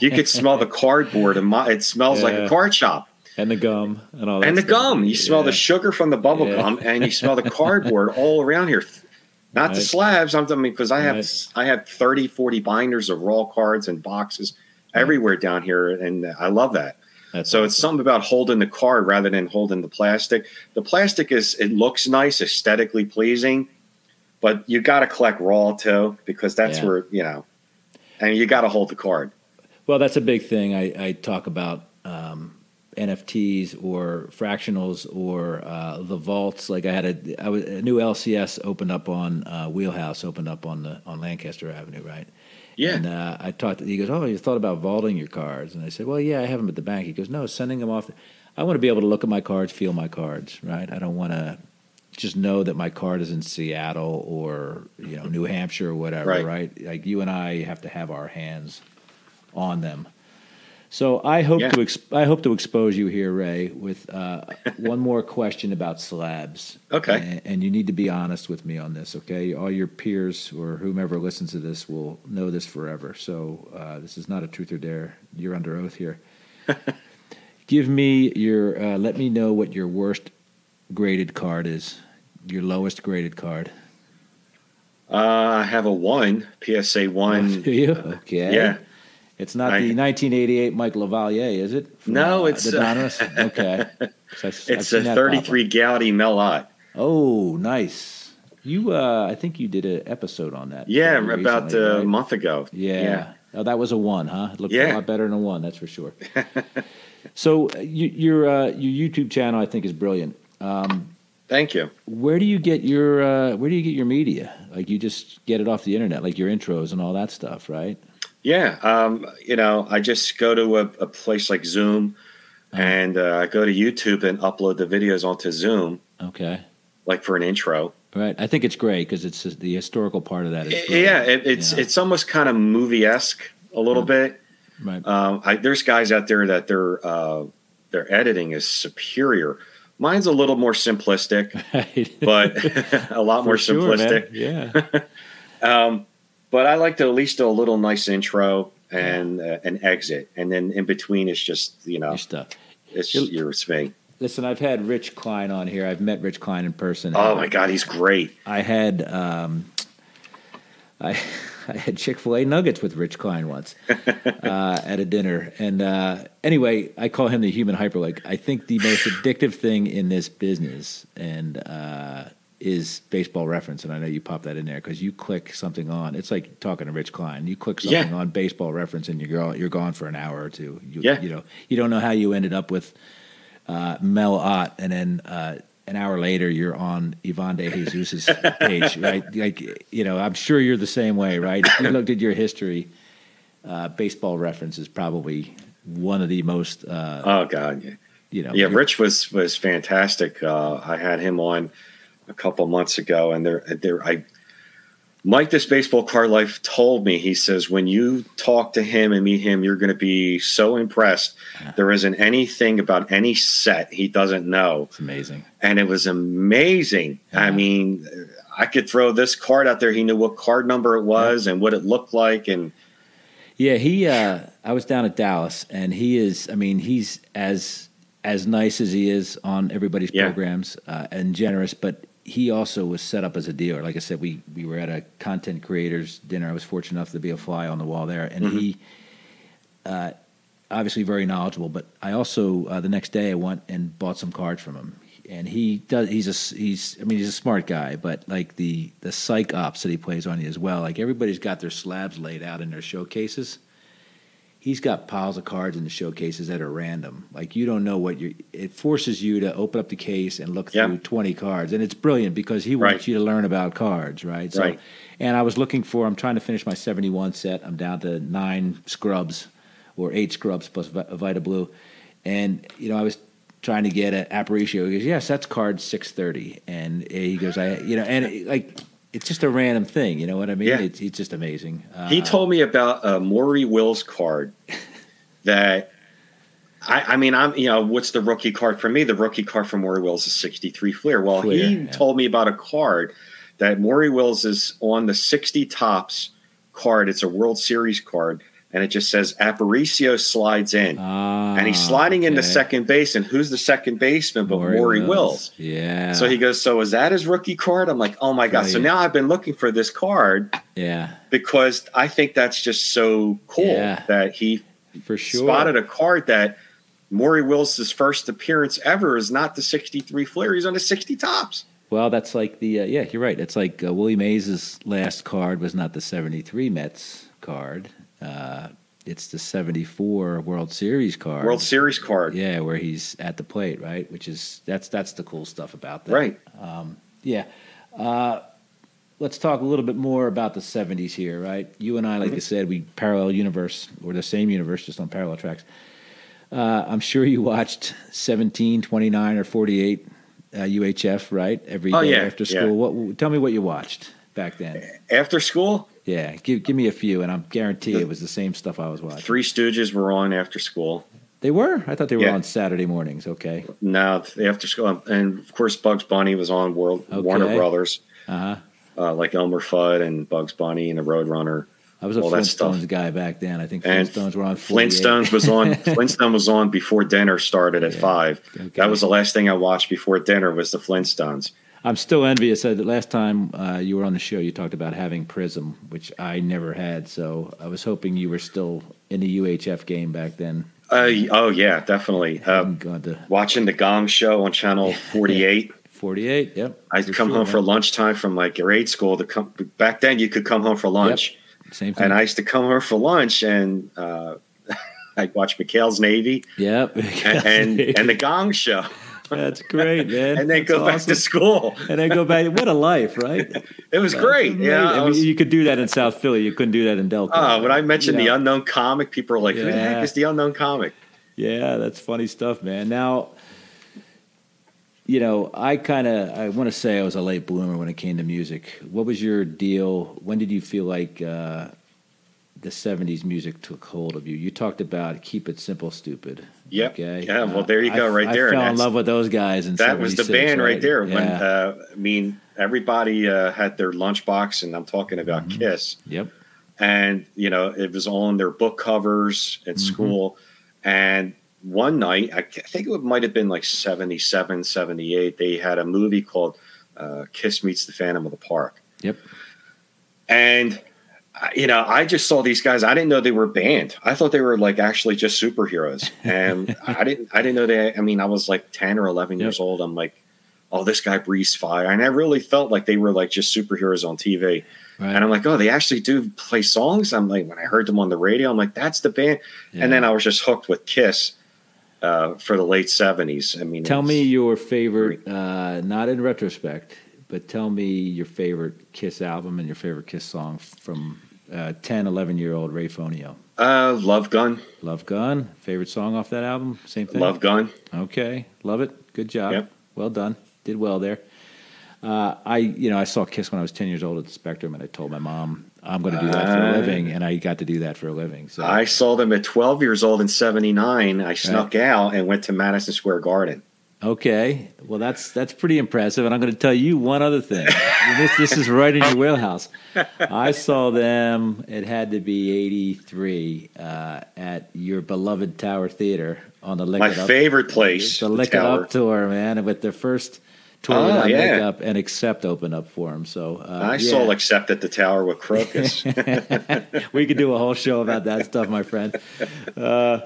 you could smell the cardboard and my, it smells yeah. like a card shop and the gum and all that and the stuff. gum you smell yeah. the sugar from the bubble yeah. gum and you smell the cardboard all around here not right. the slabs i'm I mean because i have right. i have 30 40 binders of raw cards and boxes everywhere down here and i love that That's so awesome. it's something about holding the card rather than holding the plastic the plastic is it looks nice aesthetically pleasing but you got to collect raw too because that's yeah. where you know, and you got to hold the card. Well, that's a big thing. I, I talk about um, NFTs or fractionals or uh, the vaults. Like I had a, I was, a new LCS opened up on uh, Wheelhouse, opened up on the on Lancaster Avenue, right? Yeah. And uh, I talked. He goes, "Oh, you thought about vaulting your cards?" And I said, "Well, yeah, I have them at the bank." He goes, "No, sending them off. I want to be able to look at my cards, feel my cards, right? I don't want to just know that my card is in Seattle or you know New Hampshire or whatever, right. right? Like you and I have to have our hands on them. So I hope yeah. to exp- I hope to expose you here, Ray, with uh, one more question about slabs. Okay. And, and, you need to be honest with me on this, okay? All your peers or whomever listens to this will know this forever. So uh, this is not a truth or dare. You're under oath here. Give me your. Uh, let me know what your worst graded card is your lowest graded card? Uh, I have a one PSA one. Do you? Okay. Yeah. It's not I, the 1988 Mike LaValliere, is it? From, no, uh, it's uh, okay. it's a 33 Goudey Mel Ott. Oh, nice. You, uh, I think you did an episode on that. Yeah, about recently, a right? month ago. Yeah. yeah. Oh, that was a one, huh? It looked yeah. a lot better than a one, that's for sure. so uh, you, your uh, your YouTube channel, I think, is brilliant. Um, Thank you. Where do you get your uh, Where do you get your media? Like you just get it off the internet, like your intros and all that stuff, right? Yeah, um, you know, I just go to a, a place like Zoom, uh-huh. and uh, I go to YouTube and upload the videos onto Zoom. Okay. Like for an intro. Right. I think it's great because it's the historical part of that. Is yeah, it, it's yeah. it's almost kind of movie esque a little yeah. bit. Right. Um, I, there's guys out there that their uh, their editing is superior Mine's a little more simplistic, but a lot more simplistic. Yeah. um, but I like to at least do a little nice intro and uh, an exit, and then in between it's just you know your stuff. It's just your me. Listen, I've had Rich Klein on here. I've met Rich Klein in person. Oh my God, he's great. I had um, I I had Chick Fil A nuggets with Rich Klein once uh, at a dinner, and uh, anyway, I call him the human hyperlink. I think the most addictive thing in this business and uh, is baseball reference, and I know you pop that in there because you click something on. It's like talking to Rich Klein. You click something yeah. on baseball reference, and you're gone, you're gone for an hour or two. You, yeah. you know, you don't know how you ended up with uh, Mel Ott, and then uh, an hour later you're on Ivan De Jesus's page, right? Like you know, I'm sure you're the same way, right? If you looked at your history, uh, baseball reference is probably one of the most. Uh, oh God, yeah. You know, yeah. Rich was was fantastic. Uh, I had him on a couple months ago, and there, there, I Mike, this baseball card life told me, he says, when you talk to him and meet him, you're going to be so impressed. Yeah. There isn't anything about any set he doesn't know. It's amazing. And it was amazing. Yeah. I mean, I could throw this card out there. He knew what card number it was yeah. and what it looked like. And yeah, he, uh, I was down at Dallas and he is, I mean, he's as, as nice as he is on everybody's programs uh, and generous, but he also was set up as a dealer. Like I said, we we were at a content creators dinner. I was fortunate enough to be a fly on the wall there, and mm-hmm. he. Uh, obviously very knowledgeable, but I also uh, the next day I went and bought some cards from him, and he does. He's a he's I mean he's a smart guy, but like the the psych ops that he plays on you as well. Like everybody's got their slabs laid out in their showcases. He's got piles of cards in the showcases that are random. Like you don't know what you. It forces you to open up the case and look through twenty cards, and it's brilliant because he wants Right. you to learn about cards, right? So, Right. And I was looking for. I'm trying to finish my seventy-one set. I'm down to nine scrubs, or eight scrubs plus Vi- Vida Blue, and you know I was trying to get an Aparicio. He goes, "Yes, that's card 630." and eh, he goes, "I, you know," and it, like. It's just a random thing, you know what I mean? Yeah. It's, it's just amazing. Uh, He told me about a Maury Wills card that I, I mean, I'm you know, what's the rookie card for me? The rookie card for Maury Wills is 63 Fleer. Well, Fleer, he yeah. told me about a card that Maury Wills is on the 60 Topps card. It's a World Series card, and it just says Aparicio slides in. Ah, and he's sliding into second base, and who's the second baseman but Maury Maury, Wills. Wills? Yeah. So he goes, So is that his rookie card? I'm like, Oh my God. So now I've been looking for this card yeah, because I think that's just so cool Yeah. that he for sure. spotted a card that Maury Wills' first appearance ever is not the 63 Fleer. He's on the 60 Topps. Well, that's like the uh, yeah, you're right. It's like uh, Willie Mays' last card was not the '73 Mets card. Uh, it's the '74 World Series card. World Series card. Yeah, where he's at the plate, right? Which is that's that's the cool stuff about that. Right. Um, yeah. Uh, let's talk a little bit more about the 70s here, right? You and I, like I said, we parallel universe, or the same universe, just on parallel tracks. Uh, I'm sure you watched 17, 29, or 48 uh, UHF, right? Every day Oh, yeah, after yeah. school. What? Tell me what you watched back then. After school, Yeah, give give me a few, and I'm guarantee it was the same stuff I was watching. Three Stooges were on after school. They were. I thought they were Yeah. on Saturday mornings. Okay. Now, after school, and of course, Bugs Bunny was on World Okay. Warner Brothers, Uh huh. uh, like Elmer Fudd and Bugs Bunny and the Roadrunner. I was a All that stuff. Flintstones guy back then. I think And Flintstones were on Flintstones was on. Flintstone was on before dinner started at Yeah. five. Okay. That was the last thing I watched before dinner was the Flintstones. I'm still envious. Uh, the last time uh, you were on the show, you talked about having Prism, which I never had. So I was hoping you were still in the UHF game back then. Uh, oh yeah, definitely. Uh, going to watching the Gong Show on Channel Forty Eight. 48. Yep. I'd come sure, home for lunchtime from like grade school. To come back then, you could come home for lunch, Same thing. and I used to come home for lunch, and uh, I'd watch McHale's Navy yep. and and, and the Gong Show, That's great, man. and then That's go back to school. And then go back. What a life, right? It was That's great. amazing. Yeah, I mean, was- you could do that in South Philly. You couldn't do that in Delco. Uh, when I mentioned You the unknown comic, people are like, "Who the heck is the unknown comic?" Yeah, that's funny stuff, man. Now, you know, I kind of I want to say I was a late bloomer when it came to music. What was your deal? When did you feel like uh, the '70s music took hold of you? You talked about "Keep It Simple, Stupid." Yep. Okay. Yeah. Well, there you go, I, right there. I fell in love with those guys, and That was the band right, there. When Yeah. uh, I mean, everybody uh, had their lunchbox, and I'm talking about Mm-hmm. Kiss. yep. and you know it was all on their book covers at Mhm. school and one night i think it might have been like 77 78 they had a movie called uh, kiss meets the phantom of the park Yep. and you know i just saw these guys i didn't know they were banned. i thought they were like actually just superheroes and i didn't i didn't know they i mean i was like 10 or 11 years old i'm like oh this guy breathes fire and i really felt like they were like just superheroes on tv Right. and I'm like, oh, they actually do play songs. I'm like, when I heard them on the radio, I'm like, that's the band. And then I was just hooked with Kiss uh, for the late '70s. I mean, Tell me your favorite, uh, not in retrospect, but tell me your favorite Kiss album and your favorite Kiss song from uh, 10, 11 year old Ray Fonio. uh, Love Gun, Love Gun, favorite song off that album? Same thing? Love Gun. Okay, love it. Good job. Yep. Well done. Did well there. Uh, I, you know, I saw Kiss when I was 10 years old at the Spectrum, and I told my mom, I'm going to do that for a Ah. living, and I got to do that for a living. So I saw them at 12 years old in '79. I snuck out and went to Madison Square Garden. Okay, well that's that's pretty impressive, and I'm going to tell you one other thing. this this is right in your wheelhouse. I saw them. It had to be '83 uh, at your beloved Tower Theater on the Lick My Up, favorite place, the the Lick It Up tour, man, with their first tour Oh, without yeah. makeup and Accept open up for them. So uh, I yeah. saw Accept at the Tower with Krokus. we could do a whole show about that stuff, my friend. Uh,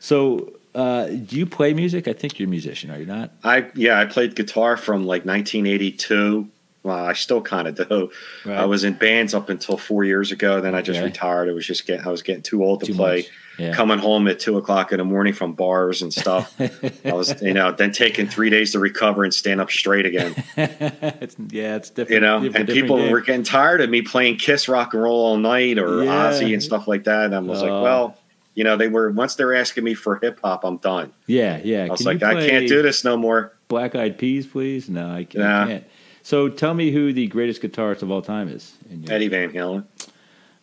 so, uh, do you play music? I think you're a musician, are you not? I yeah, I played guitar from like 1982. Well, I still kind of do. Right. I was in bands up until four years ago. Then I just Okay. retired. It was just getting I was getting too old to Too play. yeah. coming home at two o'clock in the morning from bars and stuff. I was, you know, then taking three days to recover and stand up straight again. it's, yeah, it's different. You know, different, and people were getting tired of me playing Kiss Rock and Roll all night or yeah. Ozzy and stuff like that. And I was uh, like, well, you know, they were once they're asking me for hip hop, I'm done. Yeah, yeah. I was Can like, I can't do this no more. Black Eyed Peas, please. No, I can't. Nah. I can't. So tell me who the greatest guitarist of all time is. Eddie Van Halen.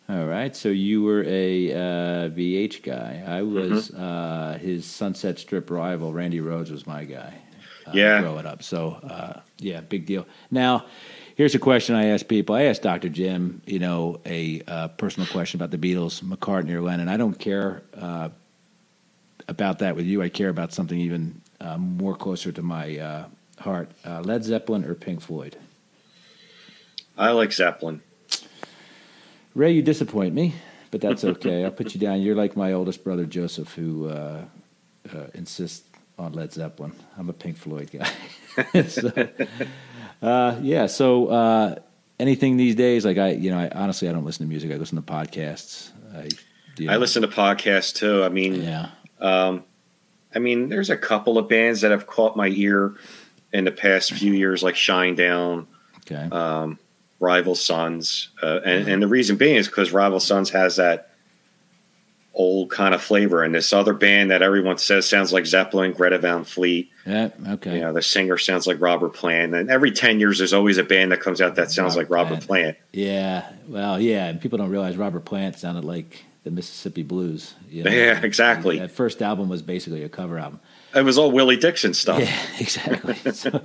All right, so you were a uh, VH guy. I was mm-hmm. uh, his Sunset Strip rival. Randy Rhoads was my guy. Uh, yeah, growing up. So uh, yeah, big deal. Now, here's a question I ask people. I asked Dr. Jim, you know, a uh, personal question about the Beatles, McCartney or Lennon. I don't care uh, about that with you. I care about something even more closer to my heart. Led Zeppelin or Pink Floyd? I like Zeppelin. Ray, you disappoint me, but that's okay. I'll put you down. You're like my oldest brother Joseph, who uh, uh, insists on Led Zeppelin. I'm a Pink Floyd guy. so, uh, yeah. So uh, anything these days, like I, you know, I honestly I don't listen to music. I listen to podcasts. I, you know, I listen to podcasts too. I mean, yeah. Um, I mean, there's a couple of bands that have caught my ear in the past few years, like Shinedown. Okay. Um, Rival Sons, uh, and, and the reason being is because Rival Sons has that old kind of flavor, and this other band that everyone says sounds like Zeppelin, Greta Van Fleet. Yeah, okay. You know, the singer sounds like Robert Plant, and every ten years there's always a band that comes out that sounds Robert like Robert Plant. Plant. Yeah, well, yeah, and people don't realize Robert Plant sounded like the Mississippi Blues. You know? Yeah, exactly. And that first album was basically a cover album. It was all Willie Dixon stuff. Yeah, exactly. so,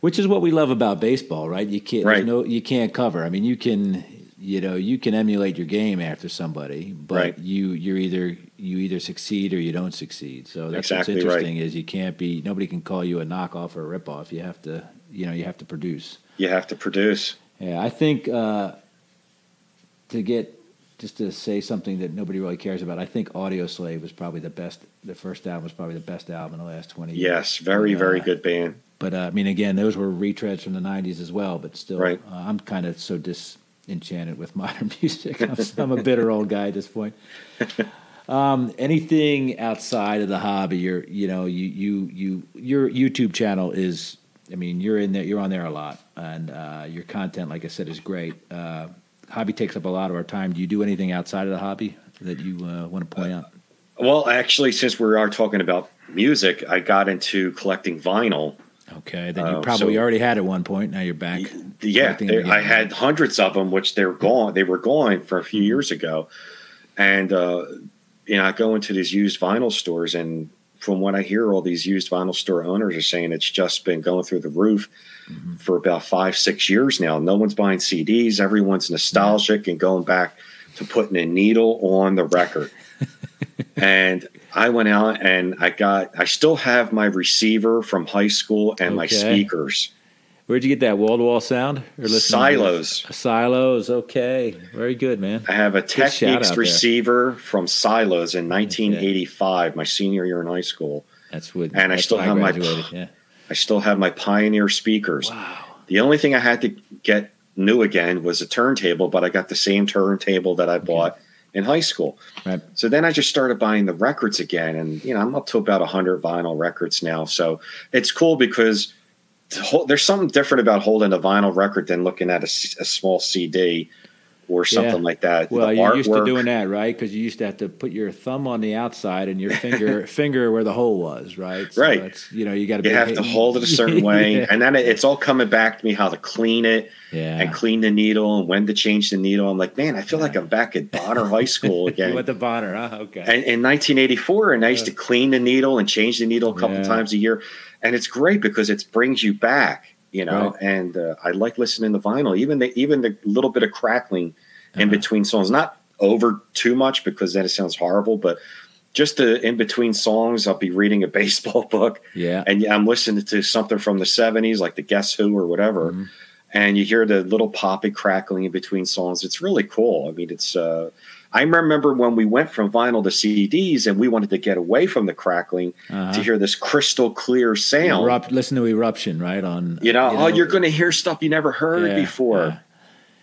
which is what we love about baseball, right? You can't right. no you can't cover. I mean, you can you know you can emulate your game after somebody, but right. you you're either you either succeed or you don't succeed. So that's exactly what's interesting right. is you can't be nobody can call you a knockoff or a ripoff. You have to you know you have to produce. You have to produce. Yeah, I think uh, to get just to say something that nobody really cares about, I think Audioslave was probably the best. The first album was probably the best album in the last twenty years. Yes, very, uh, very good band. But uh, I mean, again, those were retreads from the '90s as well. But still, right. uh, I'm kind of so disenchanted with modern music. I'm, I'm a bitter old guy at this point. Um, anything outside of the hobby, you're, you know, you, you, you, your YouTube channel is, I mean, you're in there, you're on there a lot, and uh, your content, like I said, is great. Uh, hobby takes up a lot of our time. Do you do anything outside of the hobby that you uh, want to point out? Well, actually, since we are talking about music, I got into collecting vinyl Okay, then you uh, probably so, already had at one point. Now you're back. Yeah, they, I had hundreds of them, which they're gone. They were gone for a few mm-hmm. years ago, and uh, you know, I go into these used vinyl stores, and from what I hear, all these used vinyl store owners are saying it's just been going through the roof mm-hmm. for about five, six years now. No one's buying CDs. Everyone's nostalgic and going back to putting a needle on the record. And I went out and I got, I still have my receiver from high school and okay. my speakers. Where'd you get that wall to wall sound? Silos. Silos. Okay. Very good, man. I have a Technics receiver from Silos in 1985, okay. my senior year in high school. That's what. And that's I still have my. Yeah. I still have my Pioneer speakers. Wow. The only thing I had to get new again was a turntable, but I got the same turntable that I bought in high school. Right. So then I just started buying the records again, and you know I'm up to about hundred vinyl records now. So it's cool because hold, there's something different about holding a vinyl record than looking at a, a small CD or something yeah. like that. Well, you're used to doing that, right? Because you used to have to put your thumb on the outside and your finger finger where the hole was, right? So right. you know, you got to. You have to hold it a certain way, yeah. and then it, it's all coming back to me how to clean it, yeah. and clean the needle, and when to change the needle. I'm like, man, I feel like I'm back at Bonner High School again. you went to Bonner, huh? Okay. And in 1984, and I used to clean the needle and change the needle a couple times a year, and it's great because it brings you back. You know, right. and uh, I like listening to vinyl, even the even the little bit of crackling in uh-huh. between songs. Not over too much because then it sounds horrible, but just the in between songs, I'll be reading a baseball book. Yeah. And I'm listening to something from the 70s, like the Guess Who or whatever. Mm-hmm. And you hear the little poppy crackling in between songs. It's really cool. I mean, it's, uh, I remember when we went from vinyl to CDs and we wanted to get away from the crackling uh-huh. to hear this crystal clear sound. Erupt, listen to Eruption, right? On you know, you oh, know, you're going to hear stuff you never heard yeah, before. Yeah.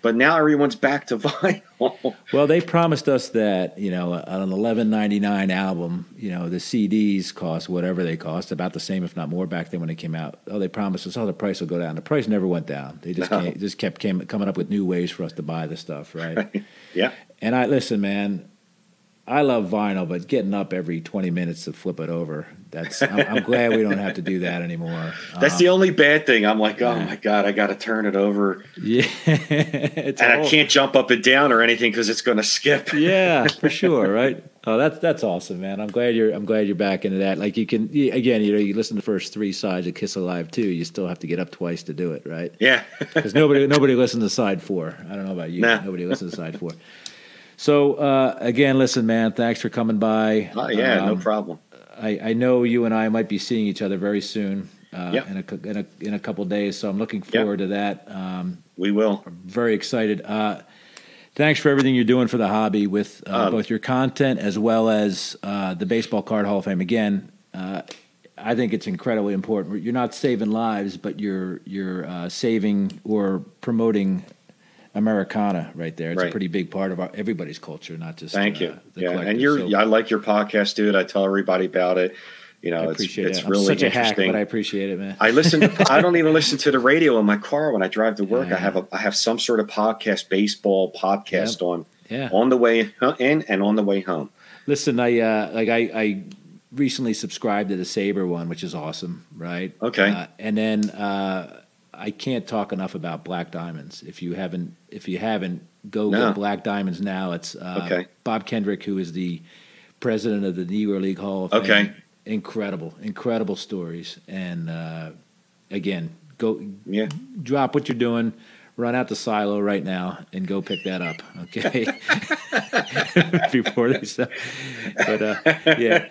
but now everyone's back to vinyl. well, they promised us that you know on an eleven ninety nine album, you know the CDs cost whatever they cost, about the same if not more back then when they came out. Oh, they promised us, oh, the price will go down. The price never went down. They just no. came, just kept came, coming up with new ways for us to buy the stuff, right? yeah. And I listen, man. I love vinyl, but getting up every 20 minutes to flip it over, that's, I'm, I'm glad we don't have to do that anymore. That's um, the only bad thing. I'm like, oh yeah. my God, I got to turn it over. Yeah. and I can't jump up and down or anything because it's going to skip. yeah, for sure. Right. Oh, that's, that's awesome, man. I'm glad you're, I'm glad you're back into that. Like you can, again, you know, you listen to the first three sides of Kiss Alive II. You still have to get up twice to do it. Right. Yeah. Because nobody, nobody listens to side four. I don't know about you. Nah. Nobody listens to side four. So uh, again, listen, man. Thanks for coming by. Oh yeah, um, no problem. I, I, know you and I might be seeing each other very soon. Uh, yep. in, a, in a in a couple days, so I'm looking forward yep. to that. Um, we will. I'm very excited. Uh, thanks for everything you're doing for the hobby with uh, um, both your content as well as uh, the Baseball Card Hall of Fame. Again, uh, I think it's incredibly important. You're not saving lives, but you're you're uh, saving or promoting Americana right there. It's right. a pretty big part of our, everybody's culture, not just. Thank uh, you. yeah, and you're. So, I like your podcast, dude. I tell everybody about it. You know, it's, it's really such interesting. Hack, but I appreciate it, man. I listen. To, I don't even listen to the radio in my car when I drive to work. Yeah. I have a. I have some sort of podcast, baseball podcast yep. on. Yeah. On the way in and on the way home. Listen, I uh, like I, I recently subscribed to the SABR one, which is awesome, right? Okay. Uh, and then uh, I can't talk enough about Black Diamonds. If you haven't, if you haven't, go no. get Black Diamonds now. It's uh, okay. Bob Kendrick, who is the president of the Negro League Hall of okay. Fame. Incredible, incredible stories. And uh, again, go yeah. drop what you're doing. Run out the silo right now and go pick that up, okay? Before they start. But uh, yeah,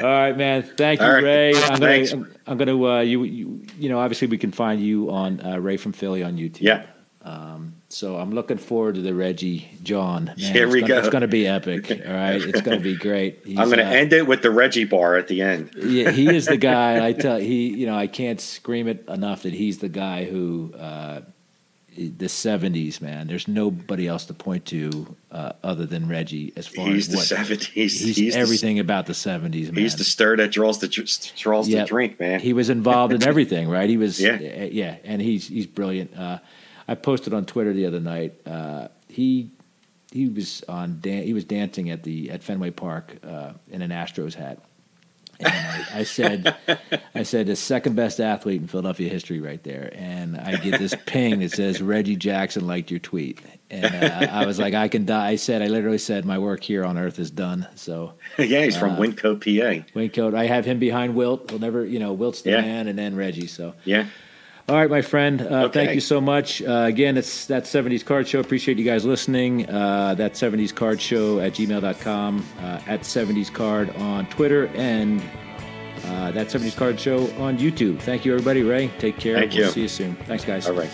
all right, man. Thank you, right. Ray. I'm gonna, I'm, I'm gonna, uh, you, you, you know, obviously we can find you on uh, Ray from Philly on YouTube. Yeah. Um, so I'm looking forward to the Reggie John. Man, Here we gonna, go. It's going to be epic. All right, it's going to be great. He's, I'm going to uh, end it with the Reggie bar at the end. yeah, he is the guy. I tell he, you know, I can't scream it enough that he's the guy who uh, the '70s, man. There's nobody else to point to uh, other than Reggie as far he's as the what, '70s. He's, he's everything the, about the '70s, man. He's the stir that draws the draws yep. the drink, man. He was involved in everything, right? He was, yeah, uh, yeah, and he's he's brilliant. Uh, I posted on Twitter the other night. Uh, he he was on dan- he was dancing at the at Fenway Park uh, in an Astros hat. And I, I, said, I said the second best athlete in Philadelphia history, right there. And I get this ping that says Reggie Jackson liked your tweet, and uh, I was like, I can die. I said, I literally said, my work here on Earth is done. So yeah, he's uh, from Wyncote, PA. Wyncote. I have him behind Wilt. He'll never, you know, Wilt's the yeah. man, and then Reggie. So yeah. All right, my friend. Uh, okay. Thank you so much. Uh, again, it's that 70s Card Show. Appreciate you guys listening. Uh, that 70s Card Show at gmail.com, uh, at 70s Card on Twitter, and uh, that 70s Card Show on YouTube. Thank you, everybody. Ray, take care. Thank we'll you. See you soon. Thanks, guys. All right.